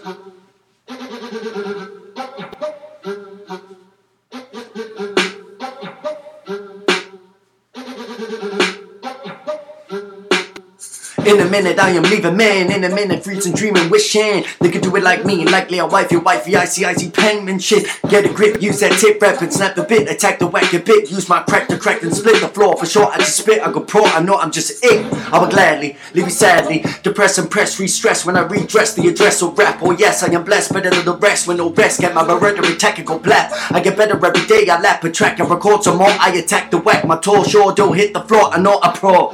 ギギギギギギギギギギ。In a minute, I am leaving, man. In a minute, freezing, dreaming, wishing they could do it like me. Likely a wife, your wifey, icy, icy penman shit. Get a grip, use that tip rap and snap the bit. Attack the whack a bit. Use my crack to crack and split the floor. For sure, I just spit, I go pro. I know I'm just it. I would gladly leave you sadly. Depress and press, re-stress when I redress the address or rap. Oh, yes, I am blessed, better than the rest. When no rest, get my rhetoric tactical blast. I get better every day. I lap a track, I record some more. I attack the whack. My tall shore don't hit the floor. I know I pro.